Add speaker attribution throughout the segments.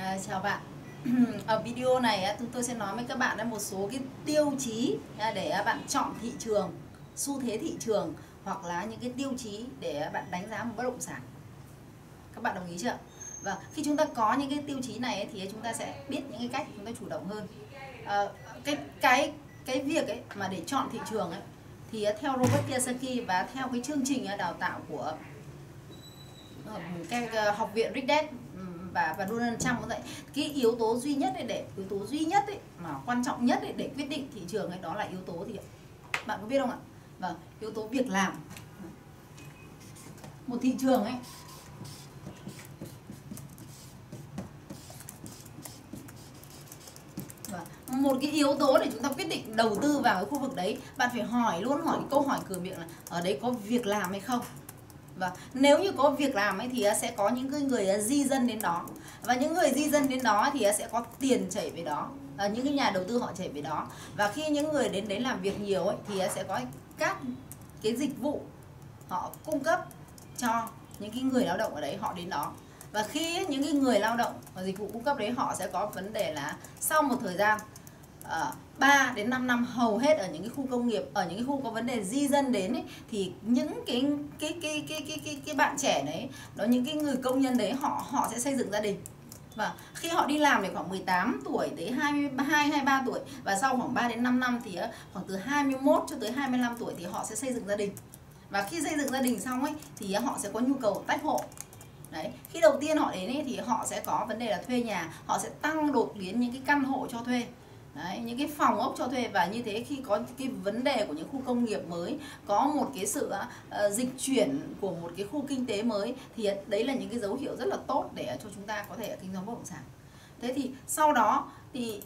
Speaker 1: À, chào bạn. Ở video này chúng tôi sẽ nói với các bạn một số cái tiêu chí để bạn chọn thị trường xu thế thị trường hoặc là những cái tiêu chí để bạn đánh giá một bất động sản. Các bạn đồng ý chưa? Và khi chúng ta có những cái tiêu chí này thì chúng ta sẽ biết những cái cách chúng ta chủ động hơn. À, cái cái cái việc ấy mà để chọn thị trường ấy thì theo Robert Kiyosaki và theo cái chương trình đào tạo của ờ, cái ờ, học viện Rickett và và Donald Trump cũng vậy. Cái yếu tố duy nhất ấy, để, yếu tố duy nhất ấy mà quan trọng nhất ấy để quyết định thị trường ấy, đó là yếu tố gì ạ? Bạn có biết không ạ? Vâng yếu tố việc làm. Một thị trường ấy. Vâng, một cái yếu tố để chúng ta quyết định đầu tư vào cái khu vực đấy, bạn phải hỏi luôn, hỏi câu hỏi cửa miệng là, ở đấy có việc làm hay không? Và nếu như có việc làm ấy thì à, sẽ có những người à, di dân đến đó. Và những người di dân đến đó thì à, sẽ có tiền chảy về đó à, những cái nhà đầu tư họ chảy về đó. Và khi những người đến đấy làm việc nhiều ấy thì sẽ có các cái dịch vụ họ cung cấp cho những cái người lao động ở đấy họ đến đó. Và khi những cái người lao động và dịch vụ cung cấp đấy họ sẽ có vấn đề là sau một thời gian uh, 3 đến 5 năm hầu hết ở những cái khu công nghiệp ở những cái khu có vấn đề di dân đến ấy, thì những cái cái cái cái cái cái cái bạn trẻ đấy đó những cái người công nhân đấy họ họ sẽ xây dựng gia đình và khi họ đi làm thì khoảng 18 tuổi tới 22 23 tuổi và sau khoảng 3 đến 5 năm thì khoảng từ 21 cho tới 25 tuổi thì họ sẽ xây dựng gia đình. Và khi xây dựng gia đình xong ấy thì họ sẽ có nhu cầu tách hộ. Đấy, khi đầu tiên họ đến ấy, thì họ sẽ có vấn đề là thuê nhà, họ sẽ tăng đột biến những cái căn hộ cho thuê Đấy, những cái phòng ốc cho thuê và như thế khi có cái vấn đề của những khu công nghiệp mới có một cái sự uh, dịch chuyển của một cái khu kinh tế mới thì đấy là những cái dấu hiệu rất là tốt để cho chúng ta có thể kinh doanh bất động sản. Thế thì sau đó thì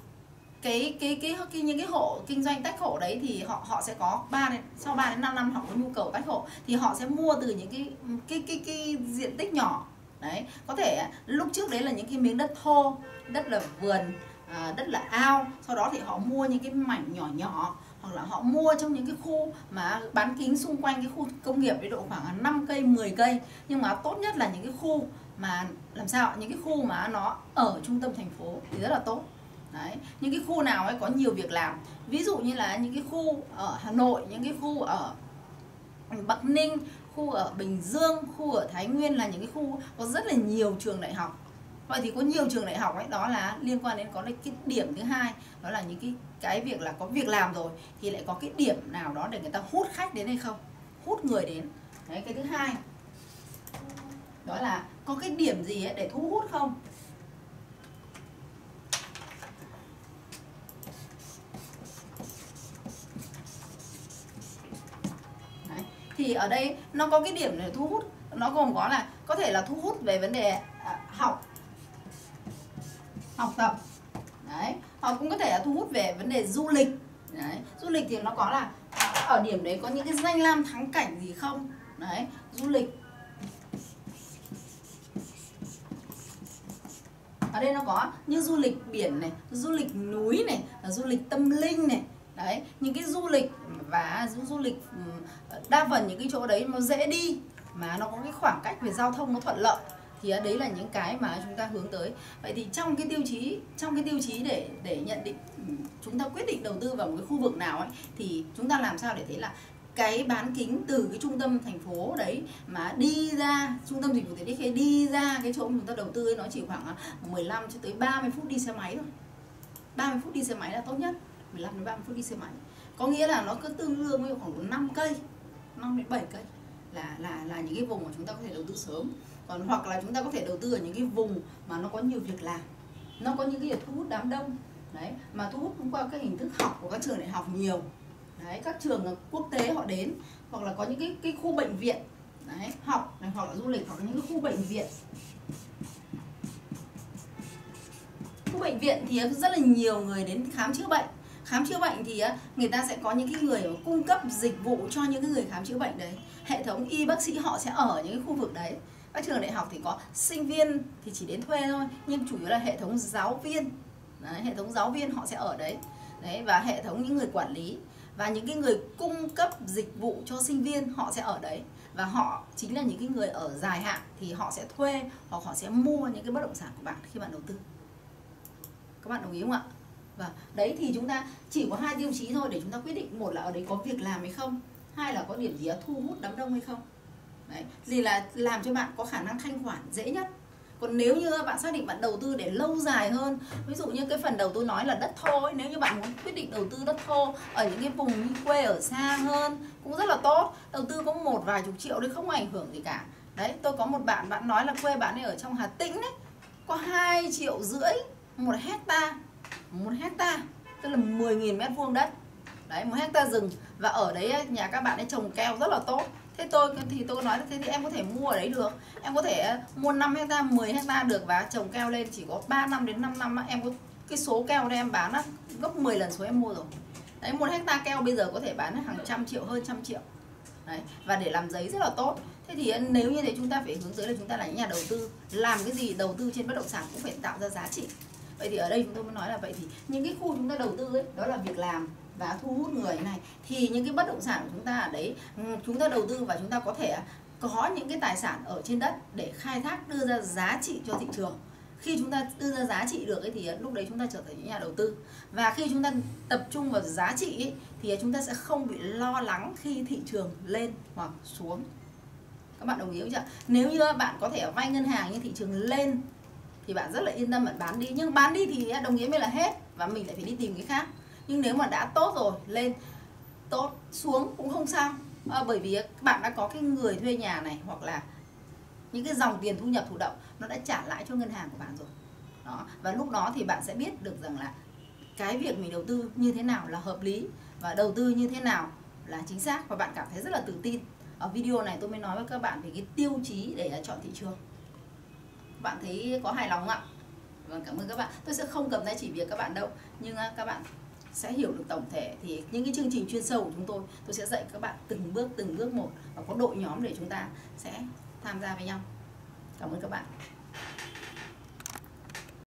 Speaker 1: cái cái cái, cái những cái hộ kinh doanh tách hộ đấy thì họ họ sẽ có 3 đến sau 3 đến 5 năm họ có nhu cầu tách hộ thì họ sẽ mua từ những cái cái cái cái diện tích nhỏ. Đấy có thể lúc trước đấy là những cái miếng đất thô đất là vườn à, đất là ao. Sau đó thì họ mua những cái mảnh nhỏ nhỏ hoặc là họ mua trong những cái khu mà bán kính xung quanh cái khu công nghiệp với độ khoảng 5 cây 10 cây. Nhưng mà tốt nhất là những cái khu mà làm sao những cái khu mà nó ở trung tâm thành phố thì rất là tốt. Đấy. những cái khu nào ấy có nhiều việc làm. Ví dụ như là những cái khu ở Hà Nội những cái khu ở Bắc Ninh khu ở Bình Dương khu ở Thái Nguyên là những cái khu có rất là nhiều trường đại học vậy thì có nhiều trường đại học ấy, đó là liên quan đến có cái điểm thứ hai, đó là những cái cái việc là có việc làm rồi thì lại có cái điểm nào đó để người ta hút khách đến hay không? Hút người đến. Đấy, cái thứ hai. Đó là có cái điểm gì ấy để thu hút không? Đấy. thì ở đây nó có cái điểm để thu hút, nó gồm có là có thể là thu hút về vấn đề à, học học tập. Đấy họ cũng có thể là thu hút về vấn đề du lịch. Đấy du lịch thì nó có là ở điểm đấy có những cái danh lam thắng cảnh gì không? Đấy du lịch. Ở đây nó có như du lịch biển này du lịch núi này du lịch tâm linh này. Đấy những cái du lịch và du, du lịch ừ, đa phần những cái chỗ đấy nó dễ đi mà nó có cái khoảng cách về giao thông nó thuận lợi thì đấy là những cái mà chúng ta hướng tới. Vậy thì trong cái tiêu chí, trong cái tiêu chí để để nhận định, chúng ta quyết định đầu tư vào một cái khu vực nào ấy, thì chúng ta làm sao để thấy là cái bán kính từ cái trung tâm thành phố đấy mà đi ra trung tâm dịch vụ tiện ích đi ra cái chỗ mà chúng ta đầu tư ấy, nó chỉ khoảng à, 15 cho tới 30 phút đi xe máy thôi. 30 phút đi xe máy là tốt nhất 15 đến 30 phút đi xe máy. Có nghĩa là nó cứ tương đương với khoảng 5 cây 5 đến 7 cây là là là những cái vùng mà chúng ta có thể đầu tư sớm còn hoặc là chúng ta có thể đầu tư ở những cái vùng mà nó có nhiều việc làm nó có những cái việc thu hút đám đông. Đấy mà thu hút thông qua các hình thức học của các trường đại học nhiều. Đấy các trường quốc tế họ đến hoặc là có những cái cái khu bệnh viện. Đấy học này, hoặc là du lịch hoặc là những cái khu bệnh viện. Khu bệnh viện thì rất là nhiều người đến khám chữa bệnh. Khám chữa bệnh thì người ta sẽ có những cái người cung cấp dịch vụ cho những cái người khám chữa bệnh đấy. Hệ thống y bác sĩ họ sẽ ở những cái khu vực đấy các trường đại học thì có sinh viên thì chỉ đến thuê thôi nhưng chủ yếu là hệ thống giáo viên. Đấy, hệ thống giáo viên họ sẽ ở đấy. Đấy và hệ thống những người quản lý và những cái người cung cấp dịch vụ cho sinh viên họ sẽ ở đấy. Và họ chính là những cái người ở dài hạn thì họ sẽ thuê hoặc họ sẽ mua những cái bất động sản của bạn khi bạn đầu tư. Các bạn đồng ý không ạ? Và đấy thì chúng ta chỉ có hai tiêu chí thôi để chúng ta quyết định một là ở đấy có việc làm hay không hai là có điểm gì thu hút đám đông hay không đấy gì là làm cho bạn có khả năng thanh khoản dễ nhất. Còn nếu như bạn xác định bạn đầu tư để lâu dài hơn ví dụ như cái phần đầu tôi nói là đất thô ấy, nếu như bạn muốn quyết định đầu tư đất thô ở những cái vùng như quê ở xa hơn cũng rất là tốt. Đầu tư có một vài chục triệu đấy không ảnh hưởng gì cả. Đấy tôi có một bạn bạn nói là quê bạn ấy ở trong Hà Tĩnh đấy có 2 triệu rưỡi một hecta một hecta tức là 10.000 mét vuông đất. Đấy một hecta rừng. Và ở đấy nhà các bạn ấy trồng keo rất là tốt thế tôi thì tôi nói thế thì em có thể mua ở đấy được. Em có thể ờ, mua 5 hecta 10 hecta được và trồng keo lên. Chỉ có 3 năm đến 5 năm em có cái số keo đây em bán á, gấp 10 lần số em mua rồi. Đấy một hecta keo bây giờ có thể bán hàng trăm triệu hơn trăm triệu. Đấy và để làm giấy rất là tốt. Thế thì ờ, nếu như thế chúng ta phải hướng tới là chúng ta là những nhà đầu tư làm cái gì đầu tư trên bất động sản cũng phải tạo ra giá trị. Vậy thì ở đây chúng tôi mới nói là vậy thì những cái khu chúng ta đầu tư ấy đó là việc làm và thu hút người này thì những cái bất động sản của chúng ta ở đấy ừ, chúng ta đầu tư và chúng ta có thể có những cái tài sản ở trên đất để khai thác đưa ra giá trị cho thị trường. Khi chúng ta đưa ra giá trị được ấy thì lúc đấy chúng ta trở thành những nhà đầu tư. Và khi chúng ta tập trung vào giá trị ấy, thì chúng ta sẽ không bị lo lắng khi thị trường lên hoặc xuống. Các bạn đồng ý không chưa? Nếu như bạn có thể vay ngân hàng nhưng thị trường lên thì bạn rất là yên tâm bạn bán đi. Nhưng bán đi thì đồng nghĩa với là hết và mình lại phải đi tìm cái khác nhưng nếu mà đã tốt rồi lên tốt xuống cũng không sao. À, bởi vì bạn đã có cái người thuê nhà này hoặc là những cái dòng tiền thu nhập thụ động nó đã trả lại cho ngân hàng của bạn rồi. Đó và lúc đó thì bạn sẽ biết được rằng là cái việc mình đầu tư như thế nào là hợp lý và đầu tư như thế nào là chính xác. Và bạn cảm thấy rất là tự tin. Ở video này tôi mới nói với các bạn về cái tiêu chí để à, chọn thị trường. Bạn thấy có hài lòng không ạ? Vâng cảm ơn các bạn. Tôi sẽ không cầm tay chỉ việc các bạn đâu. Nhưng à, các bạn sẽ hiểu được tổng thể. Thì những cái chương trình chuyên sâu của chúng tôi tôi sẽ dạy các bạn từng bước từng bước một và có đội nhóm để chúng ta sẽ tham gia với nhau. Cảm ơn các bạn.